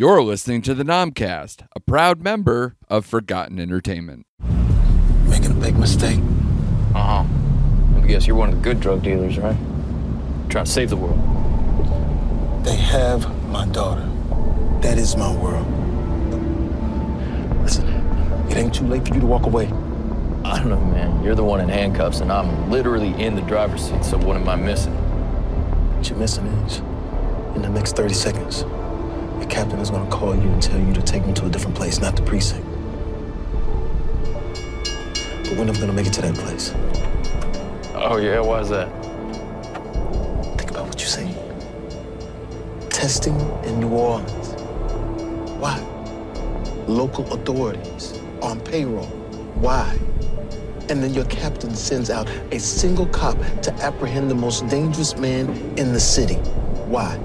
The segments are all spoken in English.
You're listening to the Nomcast, a proud member of Forgotten Entertainment. Making a big mistake. Uh huh. I guess you're one of the good drug dealers, right? Trying to save the world. They have my daughter. That is my world. Listen, it ain't too late for you to walk away. I don't know, man. You're the one in handcuffs, and I'm literally in the driver's seat, so what am I missing? What you're missing is, in the next 30 seconds, the captain is gonna call you and tell you to take him to a different place, not the precinct. But we're never gonna make it to that place. Oh, yeah? Why is that? Think about what you're saying. Testing in New Orleans. Why? Local authorities on payroll. Why? And then your captain sends out a single cop to apprehend the most dangerous man in the city. Why?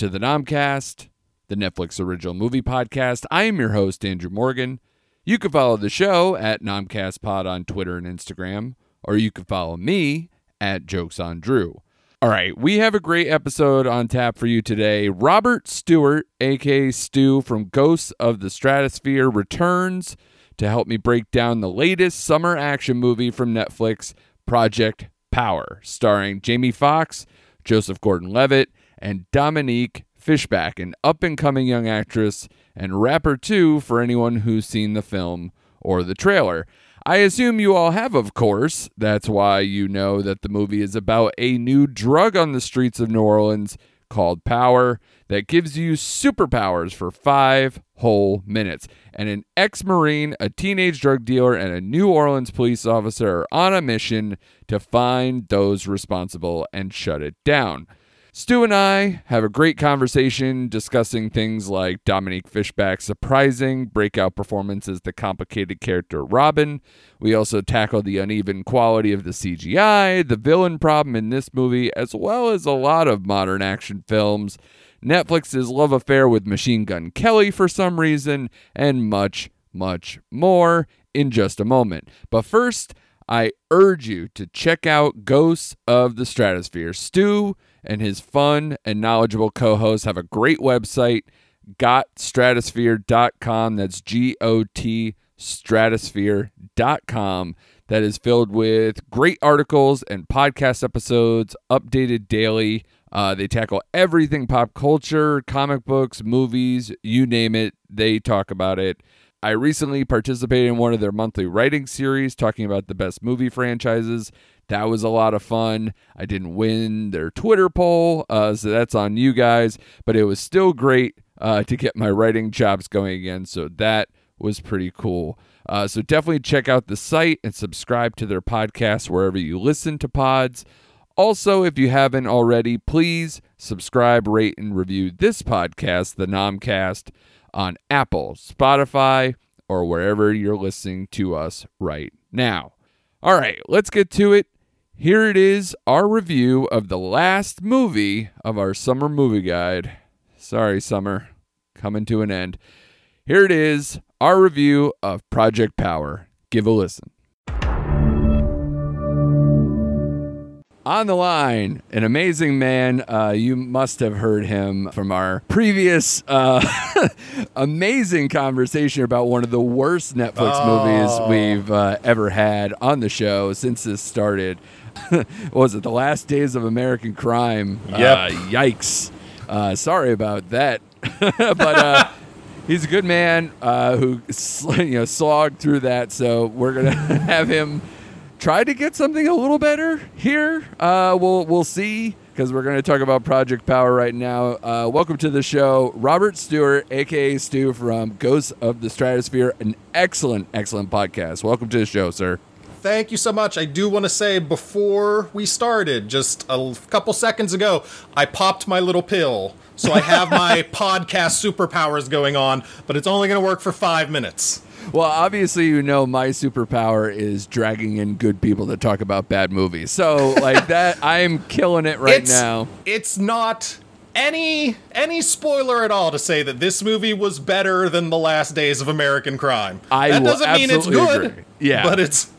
To the Nomcast, the Netflix original movie podcast. I am your host, Andrew Morgan. You can follow the show at NomcastPod on Twitter and Instagram, or you can follow me at Jokes on Drew. All right, we have a great episode on tap for you today. Robert Stewart, aka Stew from Ghosts of the Stratosphere, returns to help me break down the latest summer action movie from Netflix, Project Power, starring Jamie Foxx, Joseph Gordon Levitt, and Dominique Fishback, an up and coming young actress and rapper too for anyone who's seen the film or the trailer. I assume you all have, of course. That's why you know that the movie is about a new drug on the streets of New Orleans called Power that gives you superpowers for five whole minutes. And an ex Marine, a teenage drug dealer, and a New Orleans police officer are on a mission to find those responsible and shut it down. Stew and I have a great conversation discussing things like Dominique Fishback's surprising breakout performance as the complicated character Robin. We also tackle the uneven quality of the CGI, the villain problem in this movie, as well as a lot of modern action films, Netflix's love affair with Machine Gun Kelly for some reason, and much, much more in just a moment. But first, I urge you to check out Ghosts of the Stratosphere. Stew and his fun and knowledgeable co hosts have a great website, gotstratosphere.com. That's G O T stratosphere.com. That is filled with great articles and podcast episodes, updated daily. Uh, they tackle everything pop culture, comic books, movies, you name it, they talk about it. I recently participated in one of their monthly writing series talking about the best movie franchises. That was a lot of fun. I didn't win their Twitter poll, uh, so that's on you guys, but it was still great uh, to get my writing jobs going again. So that was pretty cool. Uh, so definitely check out the site and subscribe to their podcast wherever you listen to pods. Also, if you haven't already, please subscribe, rate, and review this podcast, the Nomcast, on Apple, Spotify, or wherever you're listening to us right now. All right, let's get to it. Here it is our review of the last movie of our summer movie guide. Sorry, summer, coming to an end. Here it is our review of Project Power. Give a listen. On the line, an amazing man. Uh, you must have heard him from our previous uh, amazing conversation about one of the worst Netflix movies we've uh, ever had on the show since this started. what was it The Last Days of American Crime? Yeah. Uh, yikes. Uh, sorry about that. but uh, he's a good man uh, who you know slogged through that. So we're gonna have him try to get something a little better here. Uh, we'll we'll see because we're gonna talk about Project Power right now. Uh, welcome to the show, Robert Stewart, aka Stew from Ghosts of the Stratosphere, an excellent excellent podcast. Welcome to the show, sir. Thank you so much. I do want to say before we started, just a couple seconds ago, I popped my little pill. So I have my podcast superpowers going on, but it's only going to work for five minutes. Well, obviously, you know my superpower is dragging in good people to talk about bad movies. So, like that, I am killing it right it's, now. It's not any any spoiler at all to say that this movie was better than the last days of American Crime. I that doesn't mean it's good. agree. Yeah. but it's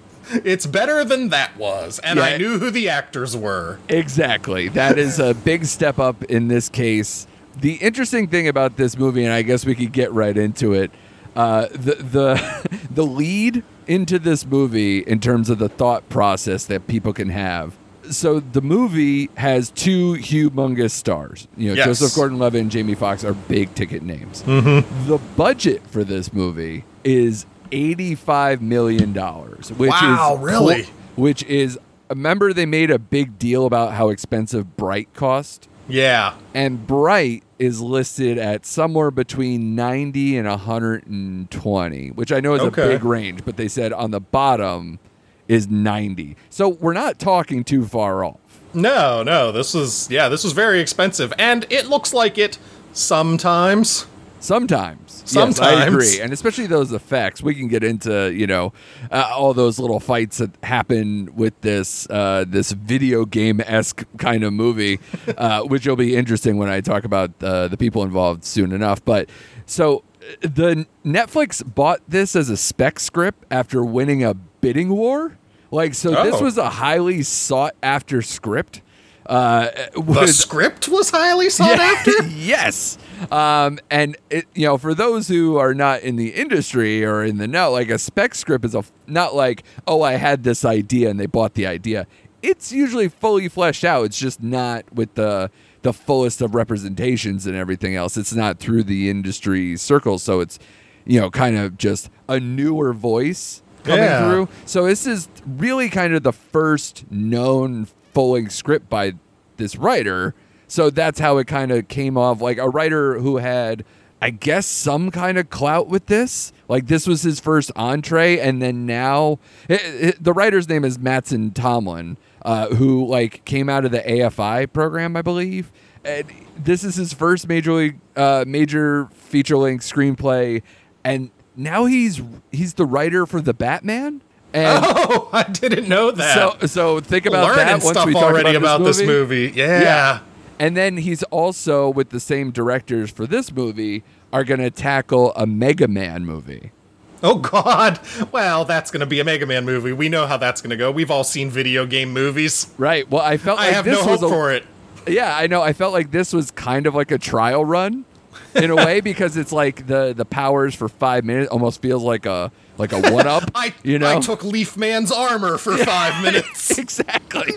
it's better than that was, and Yeah. I knew who the actors were. Exactly. That is a big step up in this case. The interesting thing about this movie, and I guess we could get right into it, uh, the the the lead into this movie in terms of the thought process that people can have. So the movie has two humongous stars. You know, Yes. Joseph Gordon-Levitt and Jamie Foxx are big ticket names. The budget for this movie is eighty-five million dollars, which Wow, is really? which is remember they made a big deal about how expensive Bright cost, Yeah. and Bright is listed at somewhere between 90 and 120, which I know is Okay. a big range, but they said on the bottom is 90. So we're not talking too far off. No, no, this was yeah, this was very expensive, and it looks like it sometimes. Sometimes. Yes, I Sometimes. agree. And especially those effects. We can get into, you know, uh, all those little fights that happen with this uh, this video game esque kind of movie, uh, which will be interesting when I talk about uh, the people involved soon enough. But so uh, the Netflix bought this as a spec script after winning a bidding war. Like, so this Oh. was a highly sought after script. Uh, The with- script was highly sought after. yes. Um, and it, you know, for those who are not in the industry or in the know, like a spec script is a not like, oh, I had this idea and they bought the idea. It's usually fully fleshed out. It's just not with the the fullest of representations and everything else. It's not through the industry circles, so it's you know kind of just a newer voice coming Yeah. through. So this is really kind of the first known full script by this writer. So that's how it kind of came off like a writer who had I guess some kind of clout with this. Like this was his first entree and then now it, it- the writer's name is Mattson Tomlin, uh, who like came out of the AFI program, I believe. And this is his first major league, uh, major feature length screenplay and now he's he's the writer for the Batman. And Oh, I didn't know that. so so think about Learning that once stuff we talk already about, about this movie. yeah Yeah. And then he's also with the same directors for this movie are going to tackle a Mega Man movie. Oh God. Well, that's going to be a Mega Man movie. We know how that's going to go. We've all seen video game movies. Right. Well, I felt I like have this no was hope a, for it. Yeah, I know. I felt like this was kind of like a trial run in a way because it's like the the powers for 5 minutes almost feels like a like a one up, I you know. I took Leaf Man's armor for five minutes. exactly.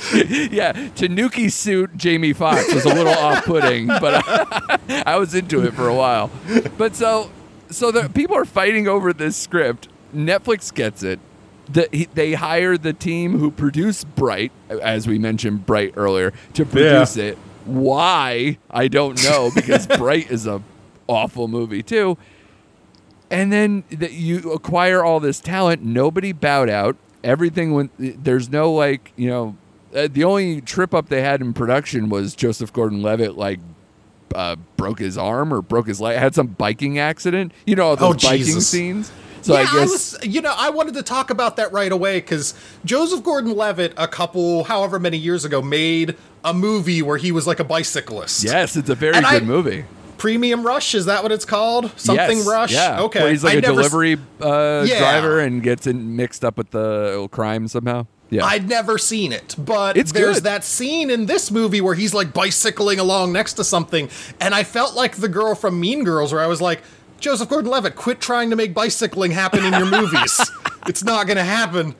yeah, Tanuki suit Jamie Foxx was a little off-putting, but I, I was into it for a while. But so, so the people are fighting over this script. Netflix gets it. The, he, they hire the team who produced Bright, as we mentioned Bright earlier, to produce it. Why I don't know because Bright is a awful movie too. And then that you acquire all this talent. Nobody bowed out. Everything went. There's no like you know. Uh, the only trip up they had in production was Joseph Gordon-Levitt like uh, broke his arm or broke his leg. Had some biking accident. You know all those Oh, biking Jesus. scenes. So yeah, I guess was, you know, I wanted to talk about that right away because Joseph Gordon-Levitt, a couple, however many years ago, made a movie where he was like a bicyclist. yes, it's a very And good I- movie. Premium Rush is that what it's called? Something Yes, Rush. Yeah. Okay. Where he's like I a delivery uh, Yeah. driver and gets in, mixed up with the crime somehow. Yeah. I'd never seen it, but It's there's good. that scene in this movie where he's like bicycling along next to something, and I felt like the girl from Mean Girls, where I was like, Joseph Gordon-Levitt, quit trying to make bicycling happen in your movies. it's not gonna happen.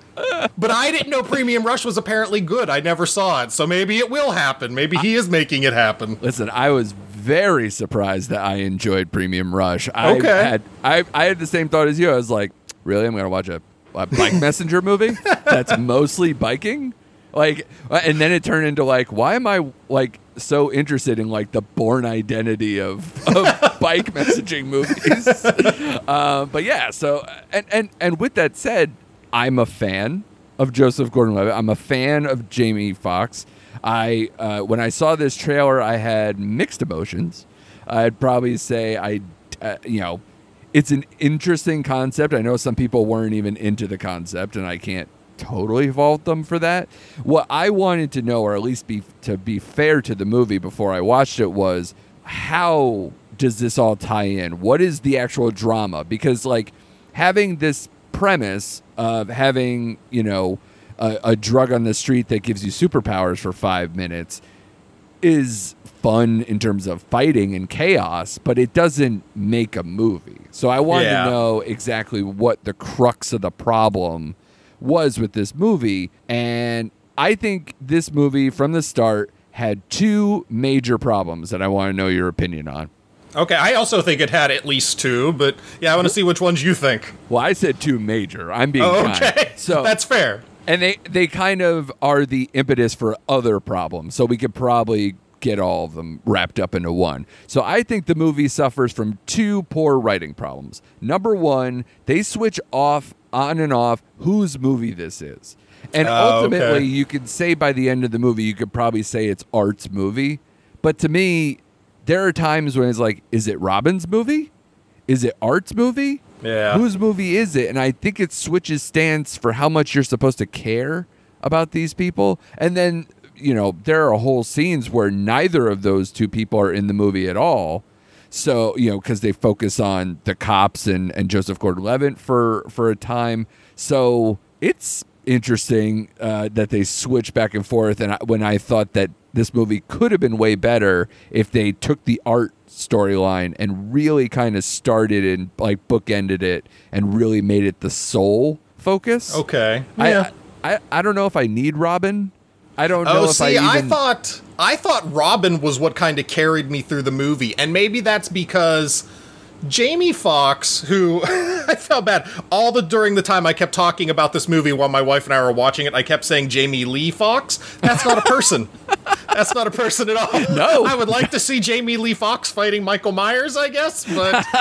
But I didn't know Premium Rush was apparently good. I never saw it, so maybe it will happen. Maybe he is making it happen. Listen, I was very surprised that I enjoyed Premium Rush. I Okay. had I, I had the same thought as you. I was like, really? I'm going to watch a, a bike messenger movie that's mostly biking? Like uh, and then it turned into like why am I like so interested in like the Bourne Identity of, of bike messaging movies? uh, but yeah, so and and and with that said, I'm a fan of Joseph Gordon-Levitt. I'm a fan of Jamie Foxx. I uh, when I saw this trailer, I had mixed emotions. I'd probably say I, uh, you know, it's an interesting concept. I know some people weren't even into the concept, and I can't totally fault them for that. What I wanted to know, or at least be to be fair to the movie before I watched it, was how does this all tie in? What is the actual drama? Because like having this premise of having you know a, a drug on the street that gives you superpowers for five minutes is fun in terms of fighting and chaos, but it doesn't make a movie. So I wanted Yeah. to know exactly what the crux of the problem was with this movie. And I think this movie from the start had two major problems that I want to know your opinion on. Okay, I also think it had at least two, but yeah, I want to see which ones you think. Well, I said two major. I'm being Oh, kind. okay, So that's fair. And they they kind of are the impetus for other problems. So we could probably get all of them wrapped up into one. So i think the movie suffers from two poor writing problems. Number one they switch off on and off whose movie this is. And Oh, ultimately okay. you could say by the end of the movie you could probably say it's art's movie. But to me there are times when it's like is it robin's movie? Is it art's movie Yeah. whose movie is it? And I think it switches stance for how much you're supposed to care about these people. And then, you know, there are whole scenes where neither of those two people are in the movie at all. So, you know, because they focus on the cops and, and Joseph Gordon Levitt for, for a time. So it's interesting uh, that they switch back and forth. And I, when I thought that this movie could have been way better if they took the art storyline and really kind of started and like bookended it and really made it the sole focus. Okay. I, I I don't know if I need Robin. I don't know Oh, if see, I I, thought I thought Robin was what kind of carried me through the movie, and maybe that's because Jamie Foxx, who I felt bad all the during the time I kept talking about this movie while my wife and I were watching it, I kept saying Jamie Lee Fox. That's not a person. that's not a person at all. No. I would like to see Jamie Lee Fox fighting Michael Myers, I guess, but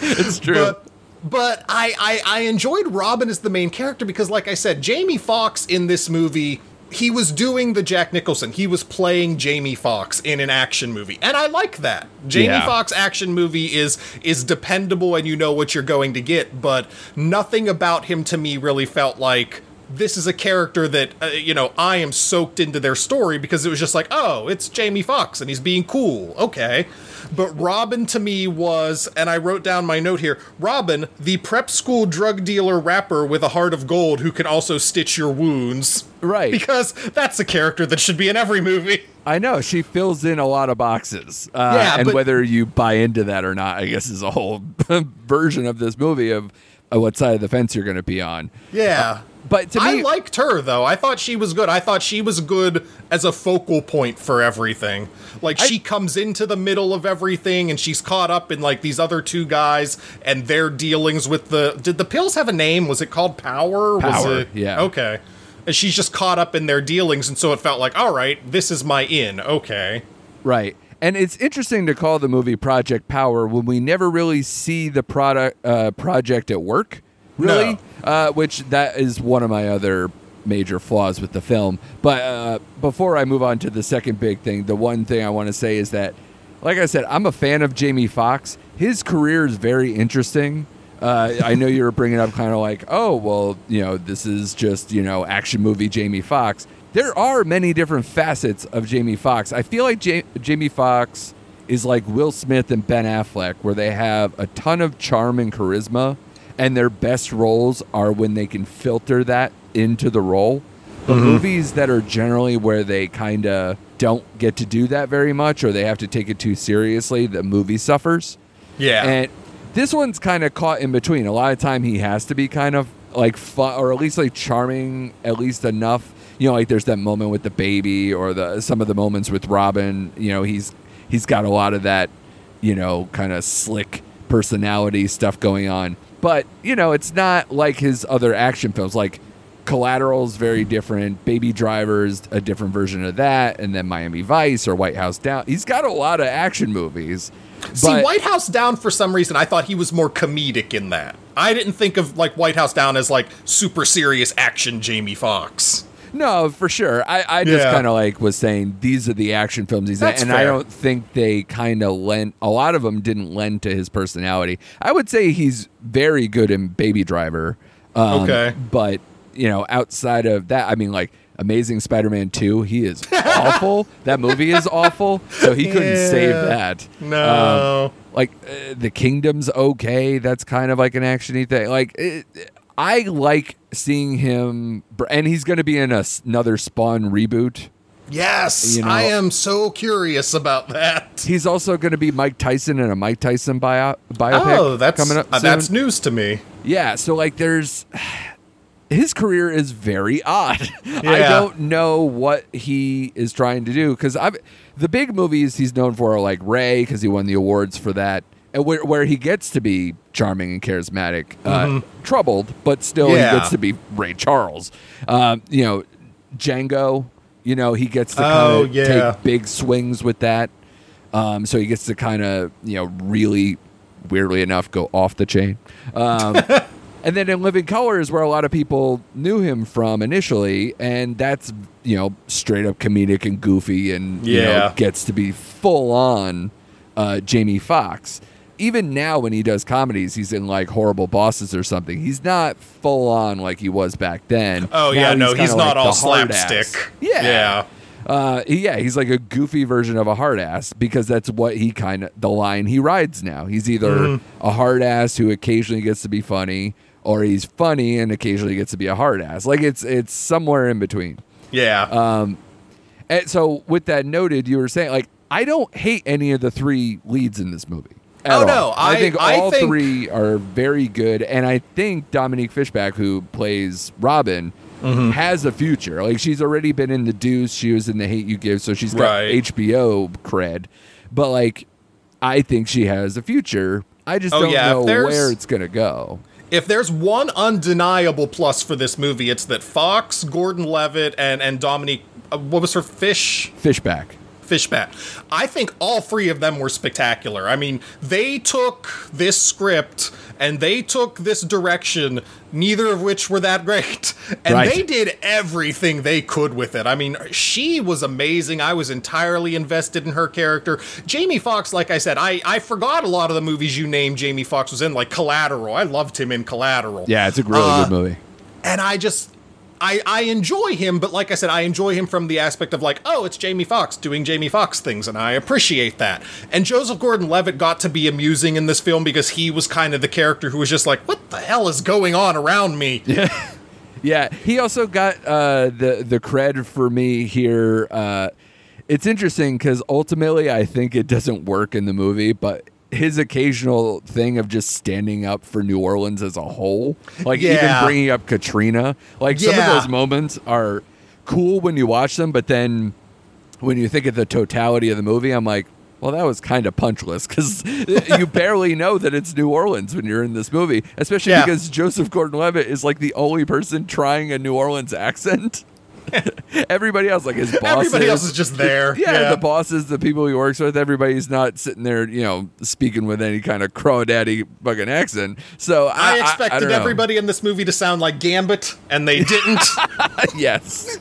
it's true. but but I, I I enjoyed Robin as the main character because, like I said, Jamie Foxx in this movie. He was doing the Jack Nicholson. He was playing Jamie Foxx in an action movie, and I like that. Jamie Yeah. Foxx action movie is is dependable, and you know what you're going to get. But nothing about him to me really felt like this is a character that uh, you know I am soaked into their story because it was just like, oh, it's Jamie Foxx and he's being cool. Okay. But Robin to me was, and I wrote down my note here Robin, the prep school drug dealer rapper with a heart of gold who can also stitch your wounds. Right. Because that's a character that should be in every movie. I know she fills in a lot of boxes. Uh, Yeah, and but- whether you buy into that or not, I guess is a whole version of this movie of uh, what side of the fence you're going to be on. Yeah. But to I liked her though. I thought she was good. I thought she was good as a focal point for everything. Like she comes into the middle of everything and she's caught up in like these other two guys and their dealings with the Did the pills have a name? Was it called Power? Was Power, it yeah. Okay. And she's just caught up in their dealings and so it felt like, "All right, this is my in." Okay. Right. And it's interesting to call the movie Project Power when we never really see the product uh, project at work, really. No. Uh, which that is one of my other major flaws with the film. But uh, before I move on to the second big thing, the one thing I want to say is that, like I said, I'm a fan of Jamie Foxx. His career is very interesting. Uh, I know you were bringing up kind of like, oh, well, you know, this is just, you know, action movie Jamie Foxx. There are many different facets of Jamie Foxx. I feel like ja- Jamie Foxx is like Will Smith and Ben Affleck, where they have a ton of charm and charisma, and their best roles are when they can filter that into the role. The mm-hmm. movies that are generally where they kind of don't get to do that very much, or they have to take it too seriously, the movie suffers. Yeah. And this one's kind of caught in between. A lot of time he has to be kind of like fun, or at least like charming, at least enough. You know, like there's that moment with the baby, or the some of the moments with Robin. You know, he's he's got a lot of that, you know, kind of slick personality stuff going on. But you know, it's not like his other action films. Like Collateral's very different. Baby Driver's a different version of that, and then Miami Vice or White House Down. He's got a lot of action movies. See, but- White House Down for some reason I thought he was more comedic in that. I didn't think of like White House Down as like super serious action Jamie Foxx. No, for sure. I, I just Yeah. kind of like was saying these are the action films he's That's in, and I don't think they kind of lent. A lot of them didn't lend to his personality. I would say he's very good in Baby Driver. Um, Okay. but you know, outside of that, I mean, like Amazing Spider-Man Two, he is awful. that movie is awful, so he couldn't save that. No. Um, like uh, the kingdom's okay. That's kind of like an actiony thing. Like it, I like seeing him, and he's going to be in a another Spawn reboot. yes, you know- I am so curious about that. He's also going to be Mike Tyson in a Mike Tyson bio- biopic. Oh, that's coming up. uh, that's news to me. Yeah, so like there's his career is very odd. I don't know what he is trying to do cuz I've the big movies he's known for are like Ray cuz he won the awards for that. Where, where he gets to be charming and charismatic, uh, troubled, but still Mm-hmm. Yeah. he gets to be Ray Charles. Um, you know, Django, you know, he gets to kind Oh, yeah. take big swings with that. Um, so he gets to kind of, you know, really, weirdly enough, go off the chain. Um, and then in Living Color is where a lot of people knew him from initially, and that's you know straight up comedic and goofy, and you know, Yeah. gets to be full on uh, Jamie Foxx. Even now, when he does comedies, he's in like horrible bosses or something. He's not full on like he was back then. Oh Now yeah, no, he's not the all hard ass. slapstick. Yeah, yeah. uh, yeah, he's like a goofy version of a hard ass because that's what he kind of the line he rides now. He's either Mm-hmm. a hard ass who occasionally gets to be funny, or he's funny and occasionally gets to be a hard ass. Like it's it's somewhere in between. Yeah. Um, And so, with that noted, you were saying like I don't hate any of the three leads in this movie. Oh, all. no, I, I- think I all think- three are very good, and I think Dominique Fishback, who plays Robin, Mm-hmm. has a future. Like she's already been in the Deuce, she was in the Hate You Give, so she's got Right. HBO cred. But like, I think she has a future. I just Oh, don't yeah, know where it's gonna go. if there's one undeniable plus for this movie, it's that Foxx, Gordon Levitt, and and Dominique, uh, what was her fish? Fishback. Fishbat. I think all three of them were spectacular. I mean, they took this script and they took this direction, neither of which were that great. And Right. they did everything they could with it. I mean, she was amazing. I was entirely invested in her character. Jamie Foxx, like I said, I, I forgot a lot of the movies you named Jamie Foxx was in, like Collateral. I loved him in Collateral. Yeah, it's a really Uh, good movie. and I just I I enjoy him, but like I said, I enjoy him from the aspect of like, oh, it's Jamie Foxx doing Jamie Foxx things, and I appreciate that. And Joseph Gordon-Levitt got to be amusing in this film because he was kind of the character who was just like, what the hell is going on around me? Yeah, he also got uh, the the cred for me here. Uh, it's interesting because ultimately, I think it doesn't work in the movie, but his occasional thing of just standing up for New Orleans as a whole, like even bringing up Katrina, like some of those moments are cool when you watch them, but then when you think of the totality of the movie, I'm like. Well, that was kind of punchless because you barely know that it's New Orleans when you're in this movie, especially Yeah. because Joseph Gordon-Levitt is like the only person trying a New Orleans accent. everybody else, like his bosses, Everybody else is just there. yeah, the bosses, the people he works with, everybody's not sitting there, you know, speaking with any kind of crawdaddy fucking accent. So I, I I expected don't everybody in this movie to sound like Gambit, and they didn't. yes.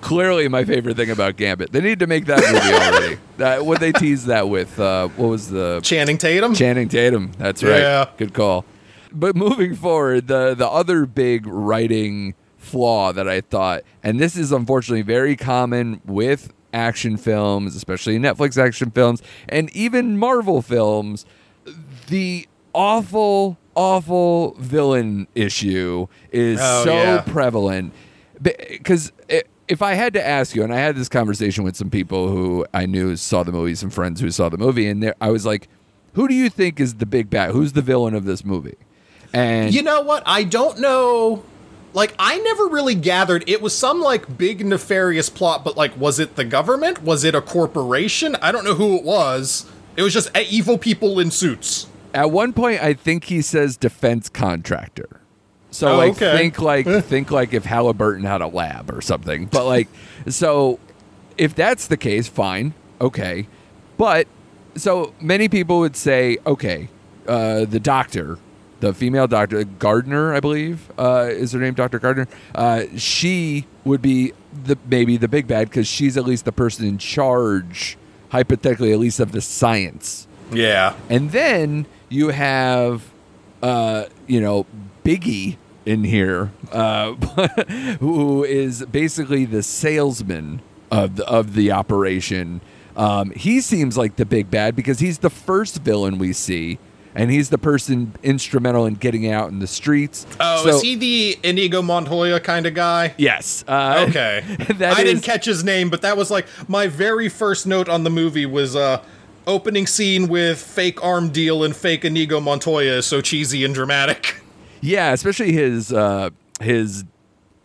Clearly, my favorite thing about Gambit. They need to make that movie already. That what they teased that with. Uh, what was the Channing Tatum. Channing Tatum. That's right. Yeah. Good call. But moving forward, the the other big writing flaw that I thought, and this is unfortunately very common with action films, especially Netflix action films, and even Marvel films, the awful, awful villain issue is Oh, so yeah. prevalent. Because if I had to ask you, and I had this conversation with some people who I knew saw the movie, some friends who saw the movie, and I was like, who do you think is the big bad? Who's the villain of this movie? And You know what? I don't know. Like, I never really gathered. It was some, like, big nefarious plot, but, like, was it the government? Was it a corporation? I don't know who it was. It was just uh, evil people in suits. at one point, I think he says defense contractor. So Oh, like okay. think like think like if Halliburton had a lab or something. But like so if that's the case, fine, okay. But so many people would say, okay, uh, the doctor the female doctor Gardner, I believe, uh, is her name, Doctor Gardner. Uh, she would be the maybe the big bad because she's at least the person in charge, hypothetically, at least of the science. Yeah. And then you have, uh, you know, Biggie in here, uh, who is basically the salesman of the, of the operation. Um, he seems like the big bad because he's the first villain we see, and he's the person instrumental in getting out in the streets. Oh, So- is he the Inigo Montoya kind of guy? Yes. Uh, Okay. I is- didn't catch his name, but that was like my very first note on the movie was uh opening scene with fake arm deal and fake Inigo Montoya is so cheesy and dramatic. Yeah, especially his uh his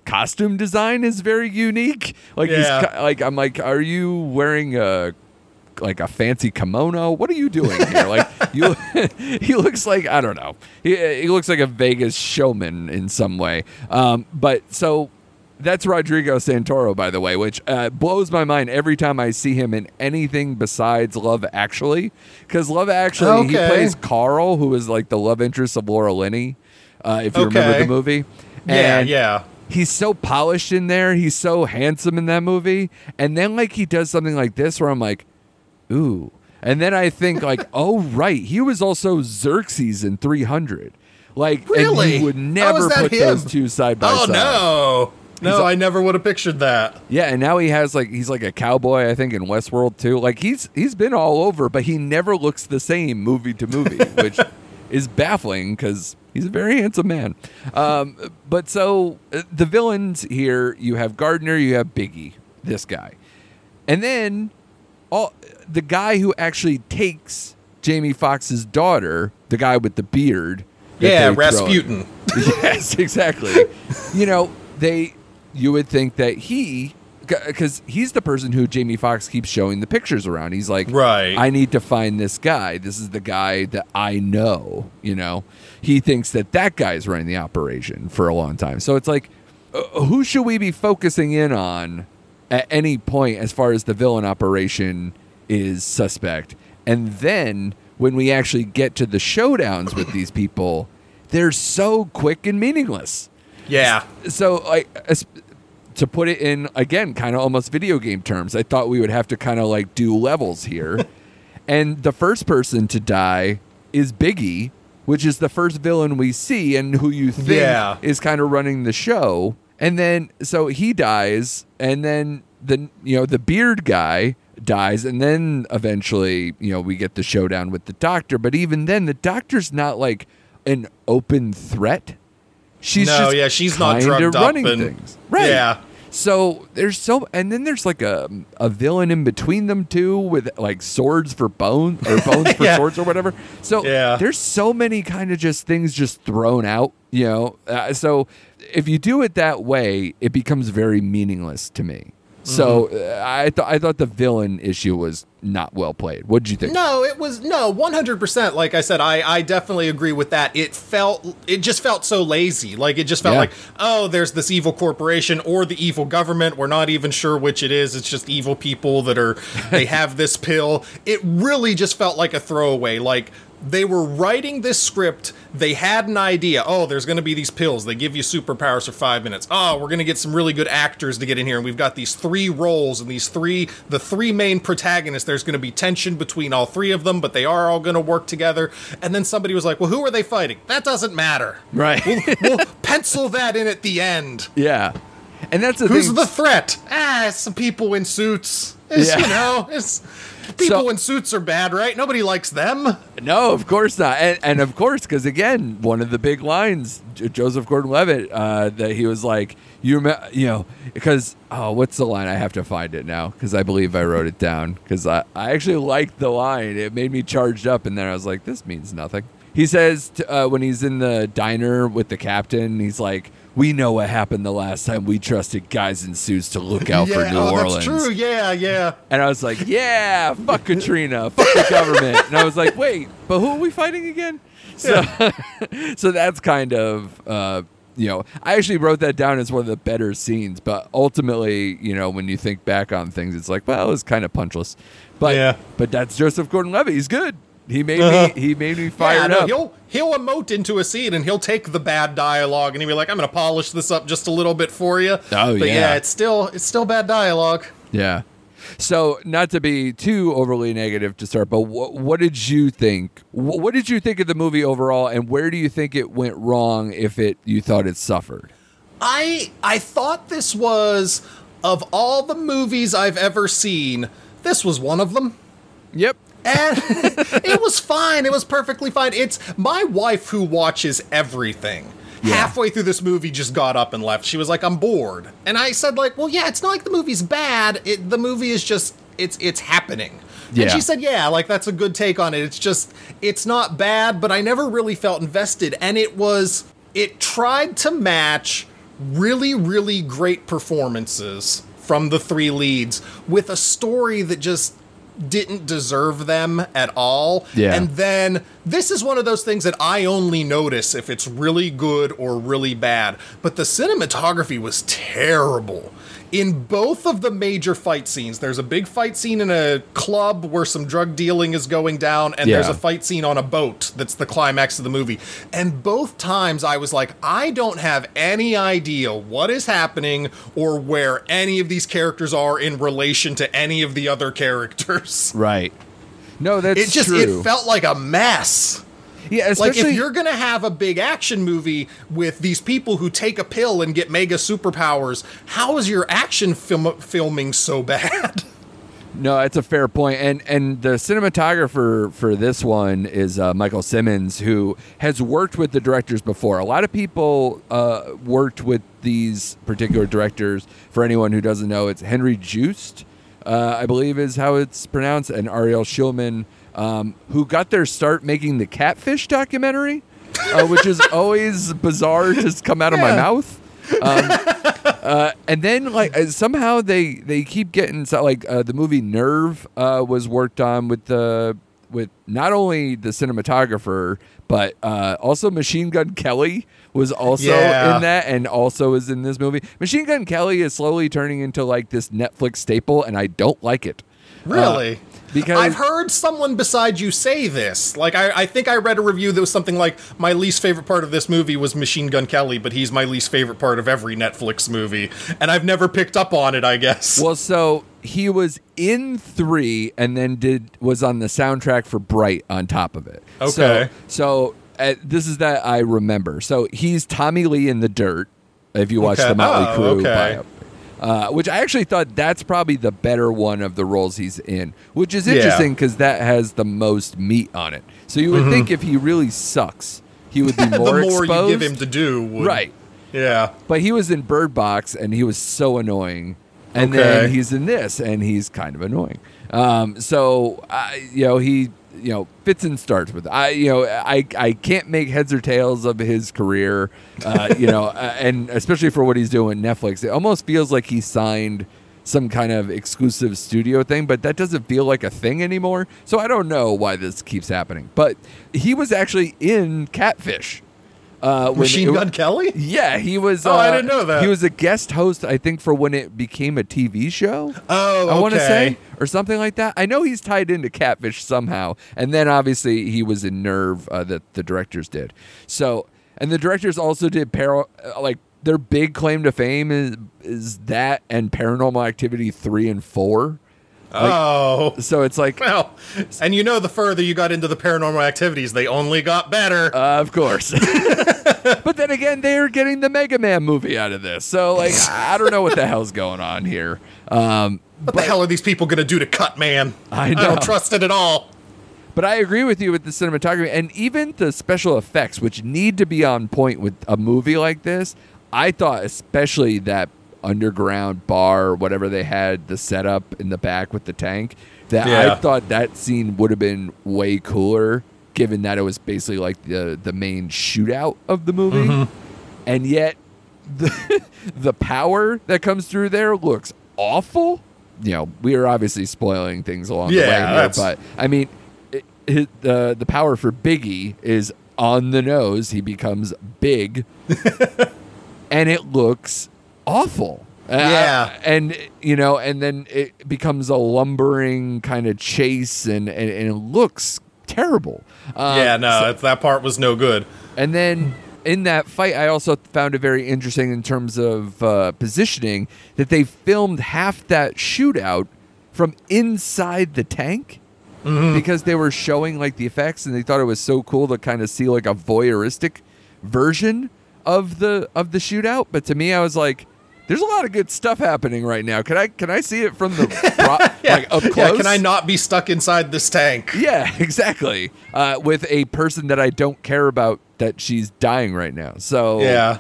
costume design is very unique. Like Yeah. ki- like I'm like, are you wearing a like a fancy kimono? What are you doing here? like you he looks like I don't know. He he looks like a Vegas showman in some way. Um but so that's Rodrigo Santoro, by the way, which uh, blows my mind every time I see him in anything besides Love Actually. Because Love Actually, he plays Karl, who is like the love interest of Laura Linney, uh, if you remember the movie. Yeah, And yeah. He's so polished in there. He's so handsome in that movie. And then, like, he does something like this where I'm like, ooh. And then I think, like, oh, right. He was also Xerxes in 300. Like, Really? and you would never put him? those two side by Oh side. Oh no. No, a- I never would have pictured that. Yeah, and now he has like he's like a cowboy, I think, in Westworld too. Like he's he's been all over, but he never looks the same movie to movie, which is baffling because he's a very handsome man. Um, but so uh, the villains here, you have Gardner, you have Biggie, this guy, and then all the guy who actually takes Jamie Foxx's daughter, the guy with the beard. Yeah. Rasputin. yes, exactly. you know, they you would think that he because he's the person who Jamie Foxx keeps showing the pictures around. He's like, Right. I need to find this guy. This is the guy that I know. You know, he thinks that that guy's running the operation for a long time. So it's like, uh, who should we be focusing in on at any point as far as the villain operation is suspect? And then when we actually get to the showdowns with these people, they're so quick and meaningless Yeah. so like to put it in again kind of almost video game terms i thought we would have to kind of like do levels here and the first person to die is biggie which is the first villain we see and who you think Yeah. is kind of running the show and then so he dies and then the you know the beard guy dies and then eventually you know we get the showdown with the doctor but even then the doctor's not like an open threat she's no, just yeah, she's not drugged up running and things. Right. Yeah. So there's so, and then there's like a a villain in between them too, with like swords for bones or bones for Yeah. swords or whatever. So Yeah. there's so many kind of just things just thrown out, you know. Uh, so if you do it that way, it becomes very meaningless to me. So Mm-hmm. uh, I thought I thought the villain issue was not well played. What did you think? No, it was no, one hundred percent. Like I said, I I definitely agree with that. It felt it just felt so lazy. Like it just felt Yeah. like oh, there's this evil corporation or the evil government. We're not even sure which it is. It's just evil people that are they have this pill. It really just felt like a throwaway. Like they were writing this script. They had an idea. Oh, there's going to be these pills. They give you superpowers for five minutes. Oh, we're going to get some really good actors to get in here, and we've got these three roles and these three, the three main protagonists. There's going to be tension between all three of them, but they are all going to work together. And then somebody was like, "Well, who are they fighting? That doesn't matter. Right. we'll pencil that in at the end. yeah. And that's the Who's thing. the threat? Ah, some people in suits. It's, Yeah. You know, it's people So- in suits are bad, right? Nobody likes them. No, of course not, and, and of course, because again, one of the big lines, J- Joseph Gordon-Levitt, uh, that he was like, you remember, you know, because oh, what's the line? I have to find it now because I believe I wrote it down because I, I actually liked the line. It made me charged up, and then I was like, this means nothing. He says t- uh, when he's in the diner with the captain, he's like, "We know what happened the last time we trusted guys in suits to look out for New oh, Orleans." that's true. Yeah, yeah. And I was like, yeah, fuck Katrina, fuck the government. And I was like, wait, but who are we fighting again? So, so that's kind of, uh, you know, I actually wrote that down as one of the better scenes. But ultimately, you know, when you think back on things, it's like, well, it was kind of punchless. But, Yeah. but that's Joseph Gordon-Levitt. He's good. He made me uh-huh. he made me Yeah, fired no, up. he'll he'll emote into a scene and he'll take the bad dialogue and he'll be like, "I'm going to polish this up just a little bit for you." Oh, but yeah. yeah, it's still it's still bad dialogue. Yeah. So, not to be too overly negative to start, but wh- what did you think? Wh- what did you think of the movie overall, and where do you think it went wrong? If it you thought it suffered? I I thought this was of all the movies I've ever seen, this was one of them. Yep. And it was fine. It was perfectly fine. It's my wife who watches everything. Yeah. Halfway through this movie, just got up and left. She was like, "I'm bored," and I said, "Like, well, yeah, it's not like the movie's bad. It, the movie is just it's it's happening." Yeah. And she said, "Yeah, like that's a good take on it. It's just it's not bad, but I never really felt invested, and it was it tried to match really really great performances from the three leads with a story that just didn't deserve them at all. Yeah. And then this is one of those things that I only notice if it's really good or really bad. But the cinematography was terrible. In both of the major fight scenes, there's a big fight scene in a club where some drug dealing is going down, and there's a fight scene on a boat that's the climax of the movie. And both times I was like, I don't have any idea what is happening or where any of these characters are in relation to any of the other characters. Right. No, that's It just true. it felt like a mess. Yeah, Like if you're gonna have a big action movie with these people who take a pill and get mega superpowers, how is your action film filming so bad? No, it's a fair point, and and the cinematographer for this one is uh, Michael Simmonds, who has worked with the directors before. A lot of people uh, worked with these particular directors. For anyone who doesn't know, it's Henry Joost, uh, I believe is how it's pronounced, and Ariel Schulman, um, who got their start making the Catfish documentary, uh, which is always bizarre to come out of my Yeah. mouth. Uh, and then like uh, somehow they they keep getting so like uh, the movie Nerve uh, was worked on with the with not only the cinematographer but uh, also Machine Gun Kelly was also Yeah. in that and also is in this movie. Machine Gun Kelly is slowly turning into like this Netflix staple, and I don't like it. Really? Because- I've heard someone beside you say this. Like I, I think I read a review that was something like my least favorite part of this movie was Machine Gun Kelly, but he's my least favorite part of every Netflix movie. And I've never picked up on it, I guess. Well, so he was in three, and then did was on the soundtrack for Bright on top of it. Okay. So, so uh, this is that I remember. So he's Tommy Lee in the Dirt. If you watch Okay. the Motley Oh, Crue okay. bio. Uh, which I actually thought that's probably the better one of the roles he's in, which is interesting because that has the most meat on it. So you would think if he really sucks, he would be Mm-hmm. the more more exposed. you give him to do, would, right? Yeah. But he was in Bird Box and he was so annoying. And Okay. then he's in this and he's kind of annoying. Um, so I, you know, he you know fits and starts with I you know I I can't make heads or tails of his career. Uh, you know, uh, and especially for what he's doing Netflix, it almost feels like he signed some kind of exclusive studio thing, but that doesn't feel like a thing anymore. So I don't know why this keeps happening. But he was actually in Catfish. Uh, when Machine it- Gun Kelly? yeah, he was. Oh, I uh, didn't know that. He was a guest host, I think, for when it became a TV show. Oh, I want to say, or something like that. I know he's tied into Catfish somehow, and then obviously he was in Nerve uh, that the directors did. So, and the directors also did para- uh, like their big claim to fame is is that and Paranormal Activity three and four. Oh. So it's like, Well, and you know, the further you got into the paranormal activities, they only got better. Uh, of course. but then again, they are getting the Mega Man movie out of this. So, like, I don't know what the hell's going on here. Um, what the hell are these people going to do to Cut Man? I know. don't trust it at all. but I agree with you with the cinematography and even the special effects, which need to be on point with a movie like this. I thought, especially that underground bar, or whatever they had, the setup in the back with the tank, that Yeah. I thought that scene would have been way cooler, given that it was basically like the the main shootout of the movie, Mm-hmm. and yet the the power that comes through there looks awful. You know, we are obviously spoiling things along the way Yeah, here, that's- but I mean, it, it, the the power for Biggie is on the nose. He becomes big, and it looks awful. Uh, Yeah. and you know, and then it becomes a lumbering kind of chase, and and, and it looks terrible. Um, yeah, no, that, that part was no good. and then in that fight, I also found it very interesting in terms of uh, positioning that they filmed half that shootout from inside the tank because they were showing like the effects and they thought it was so cool to kind of see like a voyeuristic version of the of the shootout. But to me, I was like. There's a lot of good stuff happening right now. Can I can I see it from the pro- like up close? Yeah, can I not be stuck inside this tank? Yeah, exactly. Uh, with a person that I don't care about that she's dying right now. So Yeah.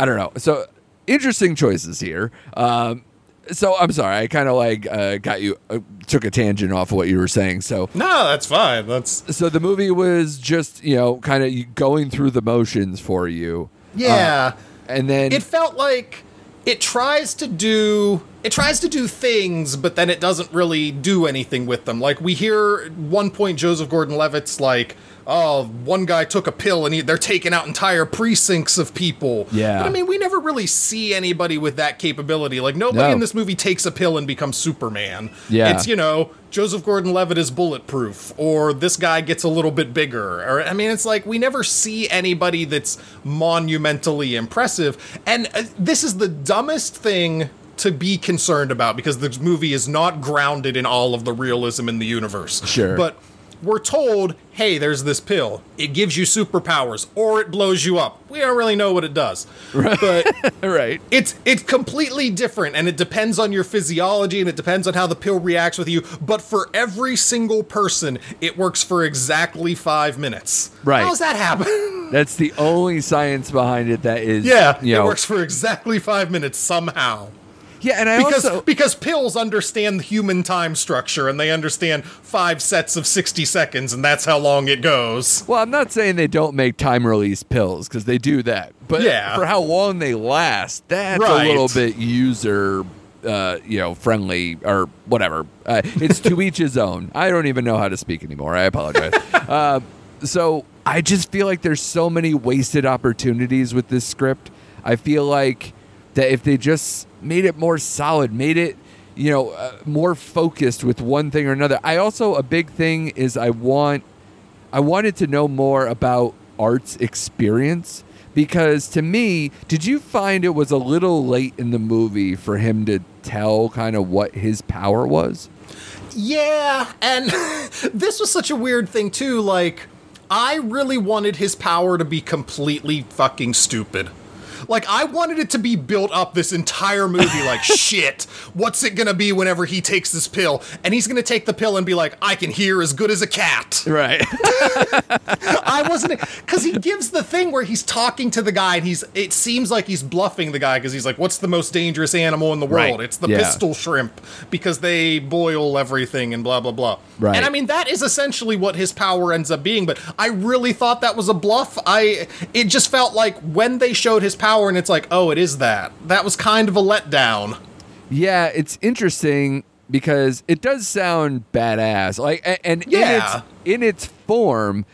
I don't know. So interesting choices here. Um, so I'm sorry, I kind of like uh, got you uh, took a tangent off of what you were saying. So No, that's fine. That's so the movie was just you know kind of going through the motions for you, yeah. and then it felt like it tries to do it tries to do things but then it doesn't really do anything with them. Like we hear one point joseph gordon-levitt's like oh one guy took a pill and he, they're taking out entire precincts of people Yeah. but i mean we never really see anybody with that capability like nobody No. in this movie takes a pill and becomes superman Yeah. it's you know joseph gordon-levitt is bulletproof or this guy gets a little bit bigger or i mean it's like we never see anybody that's monumentally impressive and uh, this is the dumbest thing to be concerned about because this movie is not grounded in all of the realism in the universe Sure. but we're told, hey, there's this pill. It gives you superpowers, or it blows you up. We don't really know what it does. Right. But right. it's it's completely different and it depends on your physiology and it depends on how the pill reacts with you but for every single person it works for exactly five minutes Right. how does that happen That's the only science behind it that is yeah you it know works for exactly five minutes somehow yeah, and I because also because pills understand the human time structure and they understand five sets of 60 seconds and that's how long it goes Well, I'm not saying they don't make time release pills because they do that, but Yeah. for how long they last, that's Right. a little bit user, uh, you know, friendly or whatever. Uh, it's to each his own. I don't even know how to speak anymore. I apologize. uh, so I just feel like there's so many wasted opportunities with this script. I feel like that if they just made it more solid, made it you know uh, more focused with one thing or another. I also a big thing is I want I wanted to know more about Art's experience because to me, did you find it was a little late in the movie for him to tell kind of what his power was? Yeah, and this was such a weird thing too. Like, I really wanted his power to be completely fucking stupid. Like, I wanted it to be built up this entire movie. Like, shit, what's it gonna be whenever he takes this pill? And he's gonna take the pill and be like, I can hear as good as a cat. Right. I wasn't because he gives the thing where he's talking to the guy and he's. It seems like he's bluffing the guy because he's like, "What's the most dangerous animal in the world? Right. It's the Yeah. pistol shrimp because they boil everything and blah blah blah." Right. And I mean that is essentially what his power ends up being. But I really thought that was a bluff. I. It just felt like when they showed his power and it's like, oh, it is that. That was kind of a letdown. yeah, it's interesting because it does sound badass. Like and Yeah. in its in its form,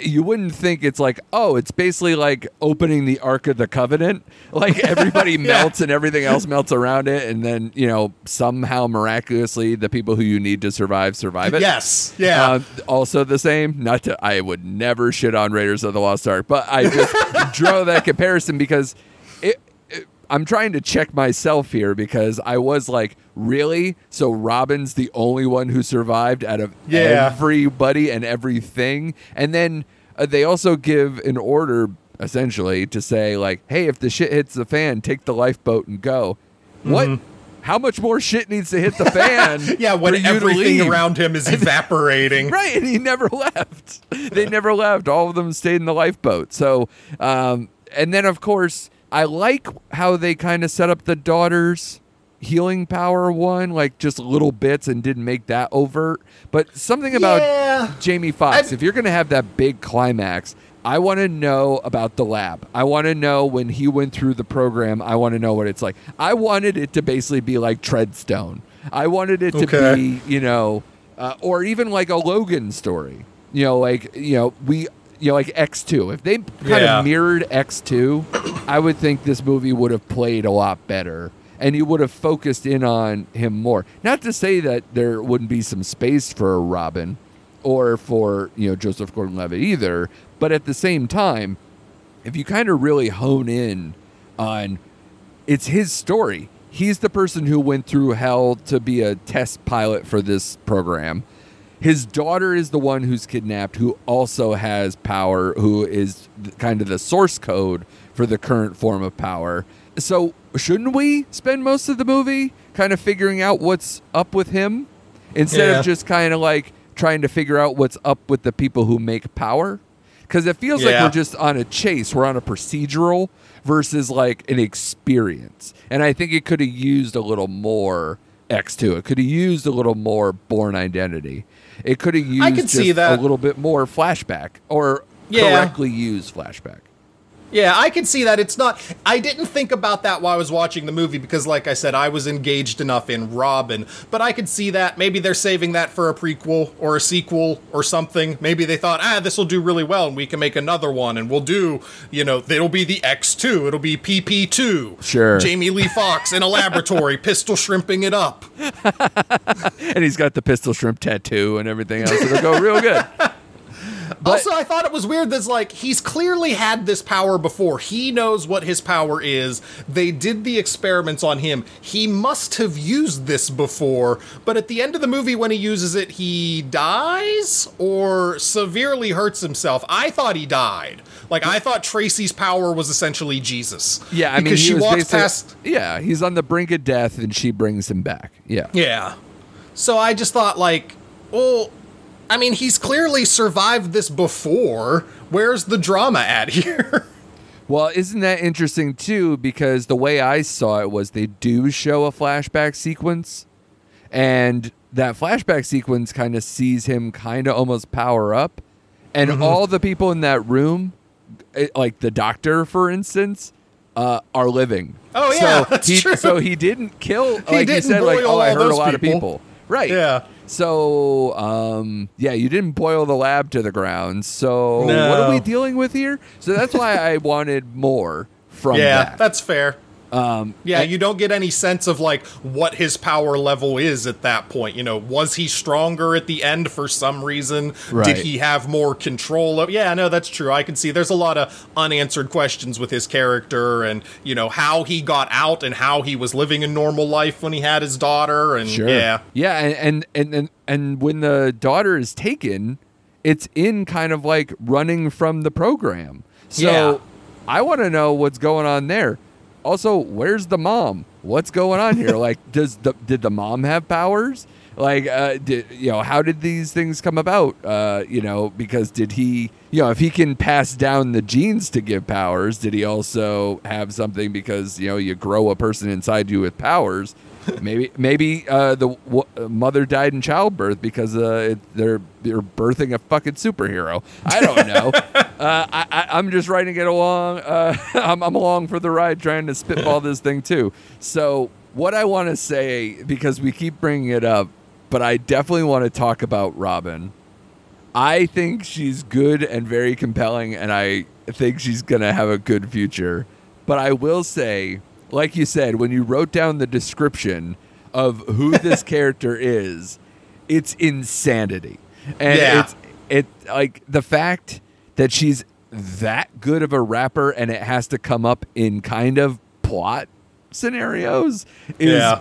you wouldn't think it's like, oh, it's basically like opening the Ark of the Covenant. Like everybody melts and everything else melts around it, and then you know somehow miraculously the people who you need to survive survive it. Yes. Yeah. Uh, also the same. Not to. I would never shit on Raiders of the Lost Ark, but I just draw that comparison because it- I'm trying to check myself here because I was like, really? So Robin's the only one who survived out of Yeah. everybody and everything, and then uh, they also give an order essentially to say like, hey, if the shit hits the fan, take the lifeboat and go. What? How much more shit needs to hit the fan? Mm-hmm. yeah, when for you to everything around him is evaporating. Right, and he never left. They never left. All of them stayed in the lifeboat. So, um, and then of course, I like how they kind of set up the daughter's healing power one, like just little bits, and didn't make that overt. But something about Yeah. Jamie Foxx, I- if you're going to have that big climax. I want to know about the lab. I want to know when he went through the program. I want to know what it's like. I wanted it to basically be like Treadstone. I wanted it to be, you know, uh, or even like a Logan story. You know, like you know we. You know, like X two. If they kind Yeah. of mirrored X two, I would think this movie would have played a lot better, and you would have focused in on him more. Not to say that there wouldn't be some space for Robin, or for you know Joseph Gordon-Levitt either. But at the same time, if you kind of really hone in on it's his story. He's the person who went through hell to be a test pilot for this program. His daughter is the one who's kidnapped, who also has power, who is kind of the source code for the current form of power. So, shouldn't we spend most of the movie kind of figuring out what's up with him instead Yeah. of just kind of like trying to figure out what's up with the people who make power? Because it feels like we're just on a chase, we're on a procedural versus like an experience. And I think it could have used a little more X2. It could have used a little more Bourne Identity. It could have used could just see that. a little bit more flashback or Yeah. correctly used flashback. Yeah, I can see that. It's not. I didn't think about that while I was watching the movie because, like I said, I was engaged enough in Robin. But I could see that. Maybe they're saving that for a prequel or a sequel or something. Maybe they thought, ah, this will do really well and we can make another one and we'll do, you know, it'll be the X2. It'll be PP2. Sure. Jamie Lee Foxx in a laboratory, pistol shrimping it up. And he's got the pistol shrimp tattoo and everything else. It'll go real good. also, I thought it was weird that like he's clearly had this power before. He knows what his power is. They did the experiments on him. He must have used this before, but at the end of the movie when he uses it, he dies or severely hurts himself. I thought he died. Like I thought Tracy's power was essentially Jesus. Yeah, I mean, because he she was walks past Yeah, he's on the brink of death, and she brings him back. Yeah, Yeah. So I just thought, like, well, I mean, he's clearly survived this before. Where's the drama at here? Well, isn't that interesting too? Because the way I saw it was they do show a flashback sequence, and that flashback sequence kind of sees him kind of almost power up, and Mm-hmm. all the people in that room, eh, like the doctor, for instance, uh, are living. Oh, yeah, so he, true. So he didn't kill. like you didn't said, like oh, I heard a lot of people. Right. Yeah. So, um, yeah, you didn't boil the lab to the ground. So, what are we dealing with here? So that's why I wanted more from yeah, that. that's fair. Um, Yeah, you don't get any sense of like what his power level is at that point. You know, was he stronger at the end for some reason? Right. Did he have more control of Yeah, no, that's true. I can see there's a lot of unanswered questions with his character and, you know, how he got out and how he was living a normal life when he had his daughter and Sure. yeah. Yeah, and, and and and when the daughter is taken, it's in kind of like running from the program. So Yeah. I want to know what's going on there. Also, where's the mom? What's going on here? like, does the did the mom have powers? Like, uh, did you know how did these things come about? Uh, you know, because did he, you know, if he can pass down the genes to give powers, did he also have something because you know you grow a person inside you with powers? Maybe maybe uh, the w- uh, mother died in childbirth because uh, it, they're they're birthing a fucking superhero. I don't know. uh, I, I, I'm just writing it along. Uh, I'm, I'm along for the ride, trying to spitball this thing too. So what I want to say because we keep bringing it up, but I definitely want to talk about Robin. I think she's good and very compelling, and I think she's gonna have a good future. But I will say, like you said, when you wrote down the description of who this character is, it's insanity, and Yeah. it's it like the fact that she's that good of a rapper, and it has to come up in kind of plot scenarios is Yeah.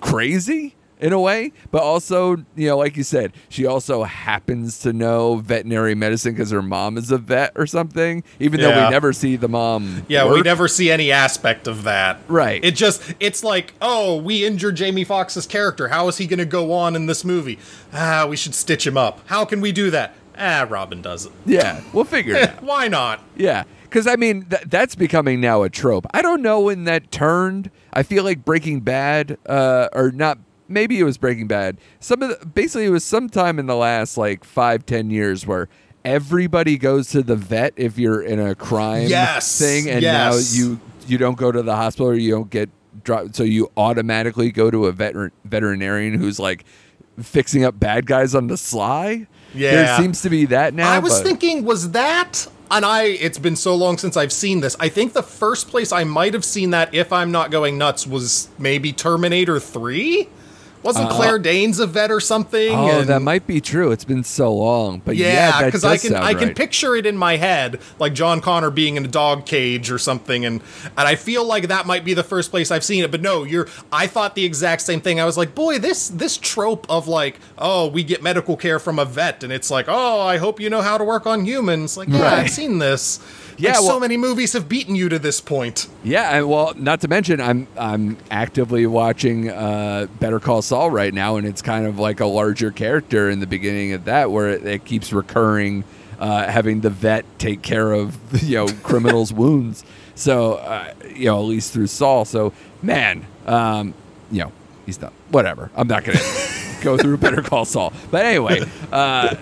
crazy in a way, but also, you know, like you said, she also happens to know veterinary medicine because her mom is a vet or something, even though we never see the mom. Yeah, we never see any aspect of that. Right. It just it's like, oh, we injured Jamie Foxx's character. How is he going to go on in this movie? Ah, we should stitch him up. How can we do that? Ah, Robin does it. Yeah, we'll figure it out. Why not? Yeah, because I mean th- that's becoming now a trope. I don't know when that turned. I feel like Breaking Bad, uh, or not. Maybe it was Breaking Bad. Some of the, basically it was sometime in the last like five ten years where everybody goes to the vet if you're in a crime Yes, thing, and yes. now you you don't go to the hospital or you don't get dropped, so you automatically go to a veter- veterinarian who's like fixing up bad guys on the sly. Yeah, there seems to be that now. I was but- thinking, was that? And I, it's been so long since I've seen this. I think the first place I might have seen that, if I'm not going nuts, was maybe Terminator 3, Wasn't uh, Claire Danes a vet or something? Oh, And- that might be true. It's been so long, but yeah, Yeah, because does I can I can right. picture it in my head, like John Connor being in a dog cage or something, and and I feel like that might be the first place I've seen it. But no, you're. I thought the exact same thing. I was like, boy, this this trope of like, oh, we get medical care from a vet, and it's like, oh, I hope you know how to work on humans. Like, yeah, Right. I've seen this. Yeah, Like, well- so many movies have beaten you to this point. Yeah, and well, not to mention, I'm I'm actively watching uh, Better Call Saul right now, and it's kind of like a larger character in the beginning of that, where it, it keeps recurring, uh, having the vet take care of you know criminals' wounds. So uh, you know, at least through Saul. So man, um, you know, he's done. Whatever. I'm not gonna go through Better Call Saul. But anyway, uh,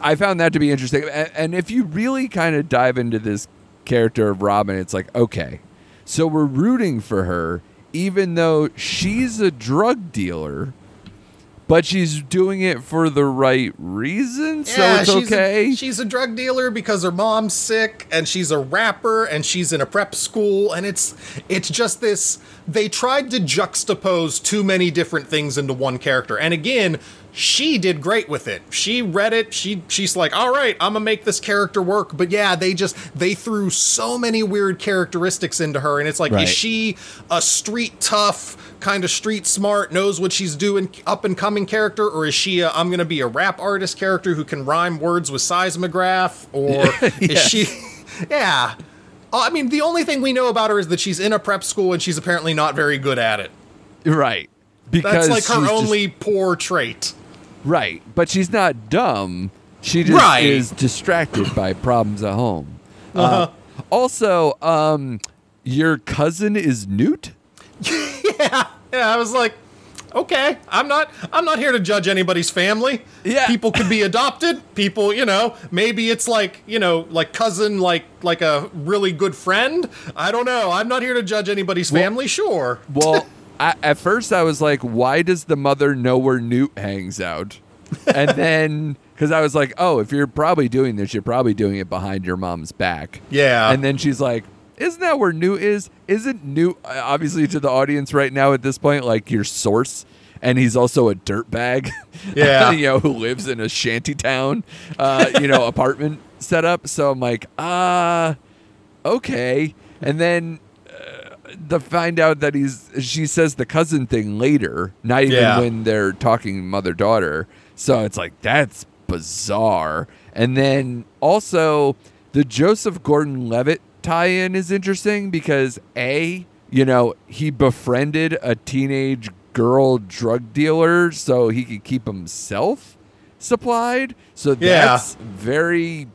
I found that to be interesting. And, and if you really kind of dive into this character of Robin, it's like, okay, so we're rooting for her, even though she's a drug dealer, but she's doing it for the right reason. so it's she's okay. A, she's a drug dealer because her mom's sick, and she's a rapper, and she's in a prep school, and it's it's just this. They tried to juxtapose too many different things into one character, and again, she did great with it. She read it. She she's like, all right, I'm gonna make this character work. But yeah, they just they threw so many weird characteristics into her, and it's like, Right. is she a street tough? Kind of street smart, knows what she's doing, up and coming character, or is she a I'm gonna be a rap artist character who can rhyme words with seismograph, or is she? Yeah, Uh, I mean, the only thing we know about her is that she's in a prep school and she's apparently not very good at it. right. Because That's like her she's just- only poor trait. Right, but she's not dumb. She just Right. is distracted by problems at home. Uh, Uh-huh. also, um, your cousin is Newt. Yeah, yeah. I was like, okay, I'm not, I'm not here to judge anybody's family. Yeah. people could be adopted. People, you know, maybe it's like, you know, like cousin, like like a really good friend. I don't know. I'm not here to judge anybody's family. Sure. Well, I, at first I was like, why does the mother know where Newt hangs out? And then, because I was like, oh, if you're probably doing this, you're probably doing it behind your mom's back. Yeah. And then she's like, isn't that where Newt is? Isn't Newt, uh, obviously to the audience right now at this point, like your source? And he's also a dirtbag, Yeah. you know, who lives in a shanty town, uh, you know, apartment setup. So I'm like, ah, okay. And then to find out that he's she says the cousin thing later, not even Yeah. when they're talking mother daughter. So it's like that's bizarre. And then also the Joseph Gordon-Levitt tie-in is interesting because a you know he befriended a teenage girl drug dealer so he could keep himself supplied. So Yeah. that's very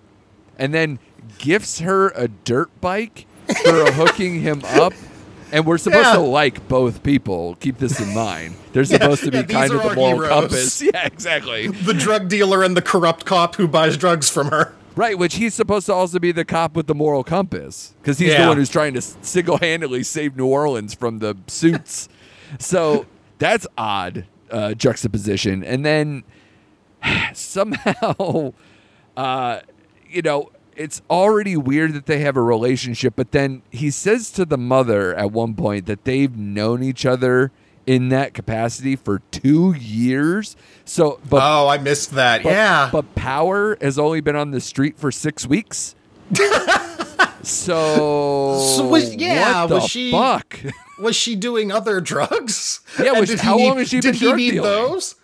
and then gifts her a dirt bike for hooking him up. And we're supposed Yeah. to like both people. Keep this in mind. They're supposed to be yeah, kind of the moral heroes. compass. Yeah, exactly. The drug dealer and the corrupt cop who buys drugs from her. Right, which he's supposed to also be the cop with the moral compass because he's the one who's trying to single handedly save New Orleans from the suits. so that's odd uh, juxtaposition. And then somehow, uh, you know, it's already weird that they have a relationship, but then he says to the mother at one point that they've known each other in that capacity for two years. So, but Oh, I missed that. but, yeah. But Power has only been on the street for six weeks. so, So was- yeah, was she- fuck? was she doing other drugs? Yeah, was- he how need- long has she been drug dealing? those?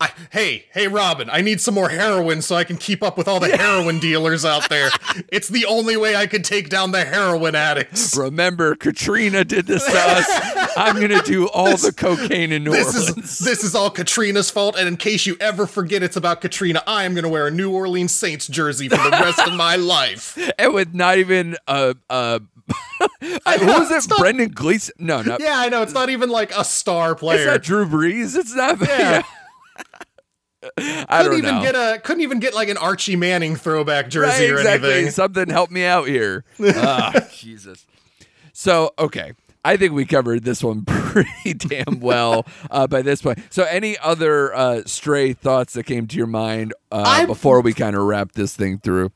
I, hey, hey, Robin! I need some more heroin so I can keep up with all the heroin dealers out there. It's the only way I could take down the heroin addicts. Remember, Katrina did this to us. I'm gonna do all the cocaine in New This Orleans. is this is all Katrina's fault, and in case you ever forget it's about Katrina, I am going to wear a New Orleans Saints jersey for the rest of my life. and with not even a. Uh, who was it? Not- Brendan Gleeson? No, no. Yeah, I know it's not even like a star player. It's not Drew Brees. It's not. Yeah. I couldn't even know. get a couldn't even get like an Archie Manning throwback jersey right, or anything. Something help me out here. Ah, Jesus. So, okay. I think we covered this one pretty damn well uh, by this point. So, any other uh, stray thoughts that came to your mind uh, before we kind of wrap this thing through?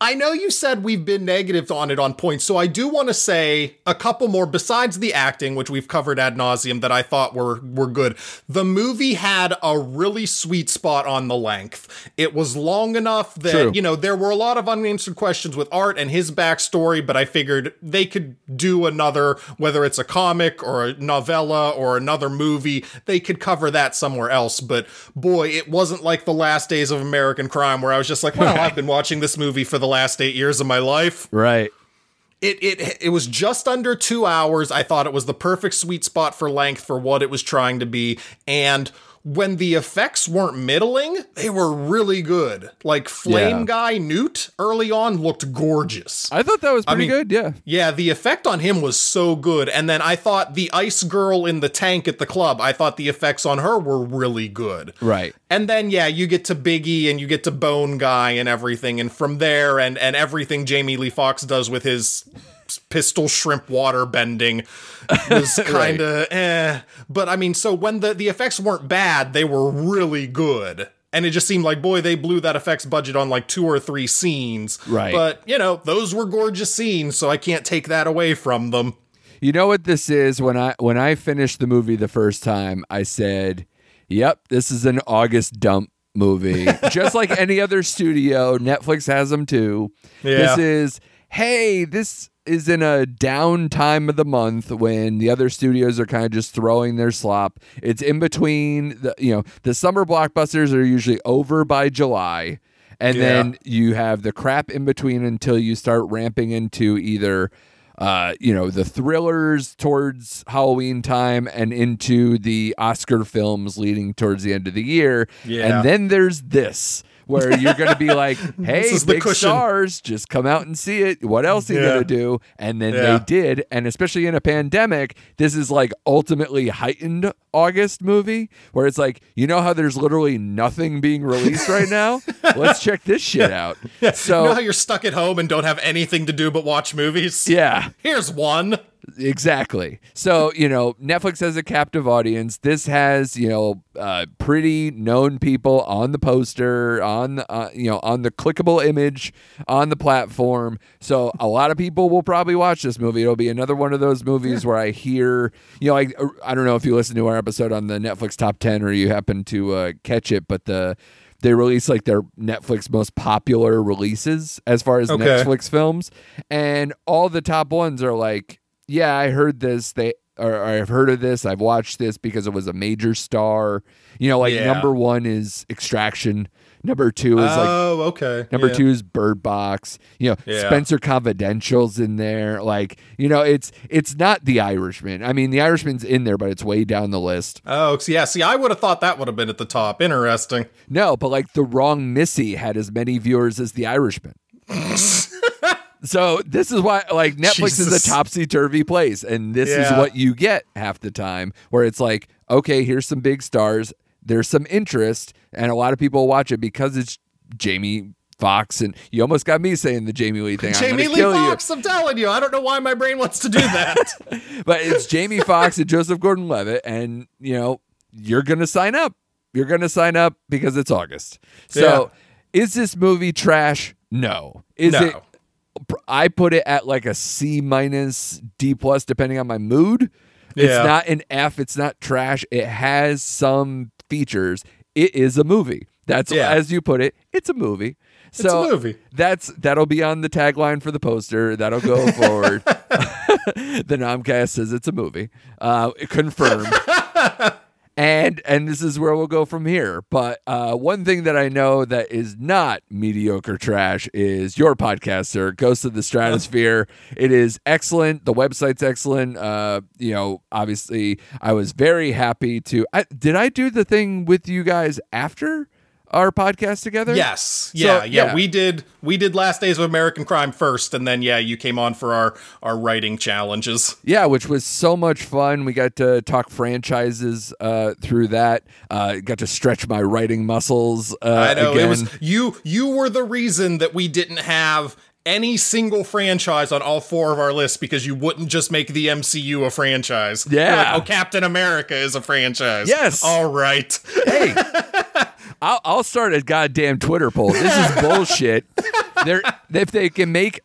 I know you said we've been negative on it on points, so I do want to say a couple more besides the acting, which we've covered ad nauseum, that I thought were were good. The movie had a really sweet spot on the length. It was long enough that True. you know there were a lot of unanswered questions with Art and his backstory, but I figured they could do another, whether it's a comic or a novella or another movie, they could cover that somewhere else. But boy, it wasn't like the last days of American Crime where I was just like, well, I've been watching this movie for the last eight years of my life. Right. It it it was just under two hours. I thought it was the perfect sweet spot for length for what it was trying to be, and when the effects weren't middling, they were really good. Like Flame Yeah. Guy Newt early on looked gorgeous. I thought that was pretty mean- good. Yeah. Yeah, the effect on him was so good. And then I thought the ice girl in the tank at the club, I thought the effects on her were really good. Right. And then yeah, you get to Biggie and you get to Bone Guy and everything, and from there and and everything Jamie Lee Foxx does with his pistol shrimp water bending was kind of eh. But I mean, so when the the effects weren't bad, they were really good. And it just seemed like, boy, they blew that effects budget on like two or three scenes. Right. But, you know, those were gorgeous scenes, so I can't take that away from them. You know what this is? When I when I finished the movie the first time, I said, "Yep, this is an August dump movie." Just like any other studio, Netflix has them too. This is, hey, this is in a down time of the month when the other studios are kind of just throwing their slop. It's in between the you know, the summer blockbusters are usually over by July. And Yeah. then you have the crap in between until you start ramping into either uh, you know, the thrillers towards Halloween time and into the Oscar films leading towards the end of the year. Yeah. And then there's this. Where you're going to be like, hey, the big stars, just come out and see it. What else are you Yeah. going to do? And then Yeah. they did. And especially in a pandemic, this is like ultimately heightened August movie where it's like, you know how there's literally nothing being released right now? Let's check this shit out. So, you know how you're stuck at home and don't have anything to do but watch movies? yeah. Here's one. Exactly. So, you know, Netflix has a captive audience. This has, you know, uh, pretty known people on the poster, on the, uh, you know, on the clickable image on the platform. So, a lot of people will probably watch this movie. It'll be another one of those movies where I hear, you know, I, I don't know if you listen to our episode on the Netflix top 10 or you happen to uh, catch it, but the, they release like their Netflix most popular releases as far as Okay. Netflix films, and all the top ones are like, yeah, I heard this. They or, I've heard of this. I've watched this because it was a major star. You know, like Yeah. number one is Extraction. Number two is like oh, okay. Number Yeah. two is Bird Box. You know, Yeah. Spencer Confidential's in there. Like, you know, it's it's not The Irishman. I mean, The Irishman's in there, but it's way down the list. Oh, yeah. See, I would have thought that would have been at the top. Interesting. No, but like The Wrong Missy had as many viewers as The Irishman. so this is why like Netflix is a topsy turvy place, and this is what you get half the time, where it's like, okay, here's some big stars, there's some interest, and a lot of people watch it because it's Jamie Foxx, and you almost got me saying the Jamie Lee thing. I'm Jamie Lee kill you. Foxx, I'm telling you. I don't know why my brain wants to do that. but it's Jamie Foxx and Joseph Gordon-Levitt, and you know you're gonna sign up. You're gonna sign up because it's August. So, is this movie trash? No. Is No. it? I put it at like a C minus D plus, depending on my mood. It's not an F. It's not trash. It has some features. It is a movie. That's Yeah. as you put it. It's a movie. So a movie. That's that'll be on the tagline for the poster. That'll go forward. the Nomcast says it's a movie. Uh, confirmed. and and this is where we'll go from here. But uh, one thing that I know that is not mediocre trash is your podcast, sir, Ghosts of the Stratosphere. it is excellent. The website's excellent. Uh, you know, obviously, I was very happy to. I, did I do the thing with you guys after? Our podcast together? yes. So, Yeah, yeah, yeah. We did we did Last Days of American Crime first, and then yeah, you came on for our our writing challenges. Yeah, which was so much fun. We got to talk franchises uh, through that. Uh, got to stretch my writing muscles. Uh, I know again. it was you you were the reason that we didn't have any single franchise on all four of our lists because you wouldn't just make the MCU a franchise. Yeah. like, oh, Captain America is a franchise. Yes. All right. hey, I'll, I'll start a goddamn Twitter poll. This is bullshit. they're if they can make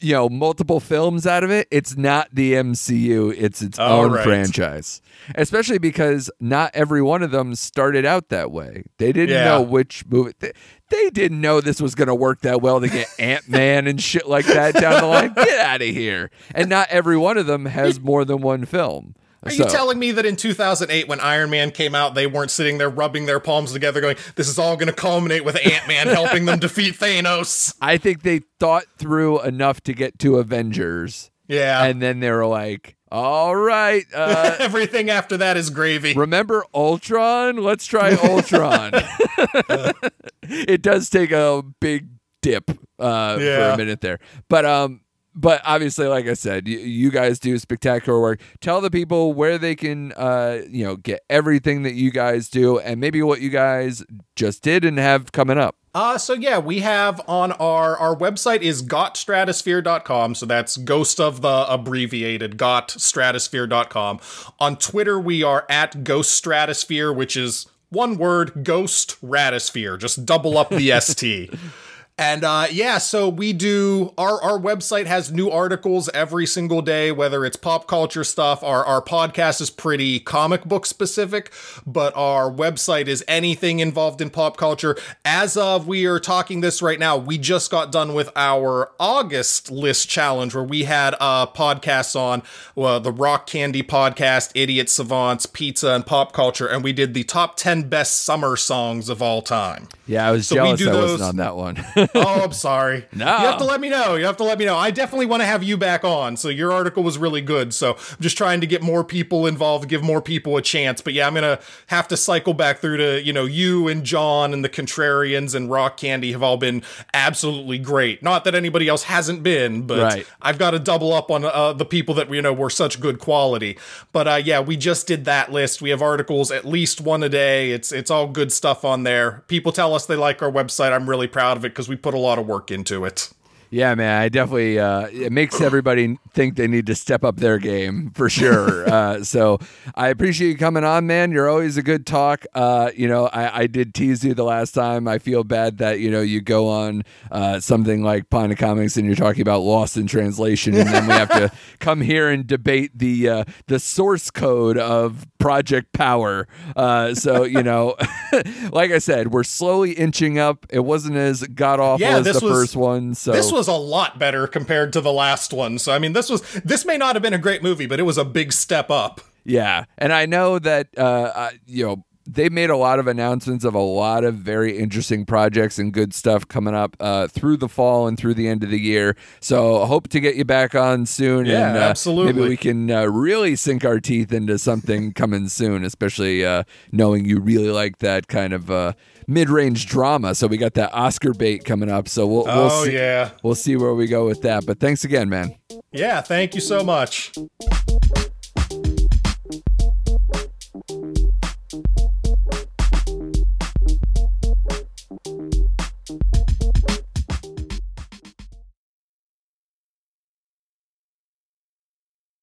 you know multiple films out of it, it's not the MCU, it's its All own right. franchise. Especially because not every one of them started out that way. They didn't Yeah. know which movie. They, they didn't know this was going to work that well to get Ant Man and shit like that down the line. Get out of here! And not every one of them has more than one film. Are So- you telling me that in 2008, when Iron Man came out, they weren't sitting there rubbing their palms together, going, "This is all going to culminate with Ant Man helping them defeat Thanos"? I think they thought through enough to get to Avengers, Yeah, and then they were like, "All right, uh, everything after that is gravy. remember Ultron? Let's try Ultron." it does take a big dip uh, for a minute there, but um, but obviously, like I said, you, you guys do spectacular work. Tell the people where they can, uh, you know, get everything that you guys do, and maybe what you guys just did and have coming up. Uh, so yeah, we have on our our website is gotstratosphere.com. So that's ghost of the abbreviated gotstratosphere.com. On Twitter, we are at ghost stratosphere, which is one word, ghost ratosphere. Just double up the ST. And uh, yeah, so we do our our website has new articles every single day, whether it's pop culture stuff. Our our podcast is pretty comic book specific, but our website is anything involved in pop culture. As of we are talking this right now, we just got done with our August list challenge where we had uh podcasts on well, the Rock Candy podcast, Idiot Savants, Pizza, and Pop Culture, and we did the top ten best summer songs of all time. Yeah, I was So jealous I wasn't on that one. oh, I'm sorry. No. You have to let me know. You have to let me know. I definitely want to have you back on. So your article was really good. So I'm just trying to get more people involved, give more people a chance. But yeah, I'm gonna have to cycle back through to, you know, you and John and the Contrarians and Rock Candy have all been absolutely great. Not that anybody else hasn't been, but Right. I've got to double up on uh, the people that you know were such good quality. But uh, yeah, we just did that list. We have articles at least one a day. It's it's all good stuff on there. People tell us they like our website. I'm really proud of it because we put a lot of work into it. Yeah, man, I definitely uh, it makes everybody think they need to step up their game for sure. uh, so I appreciate you coming on, man. You're always a good talk. Uh, you know, I, I did tease you the last time. I feel bad that you know you go on uh, something like Pine of Comics and you're talking about Lost in Translation, and then we have to come here and debate the uh, the source code of Project Power. Uh, so you know, like I said, we're slowly inching up. It wasn't as god awful Yeah, as the was- first one. So This was a lot better compared to the last one. So I mean, this was this may not have been a great movie, but it was a big step up. Yeah, and I know that uh, you know they made a lot of announcements of a lot of very interesting projects and good stuff coming up uh, through the fall and through the end of the year. So hope to get you back on soon. Yeah, and, uh, absolutely. Maybe we can uh, really sink our teeth into something coming soon, especially uh, knowing you really like that kind of uh, mid-range drama. So we got that Oscar bait coming up. So we'll, we'll Oh see, yeah, we'll see where we go with that. But thanks again, man. yeah. Thank you so much.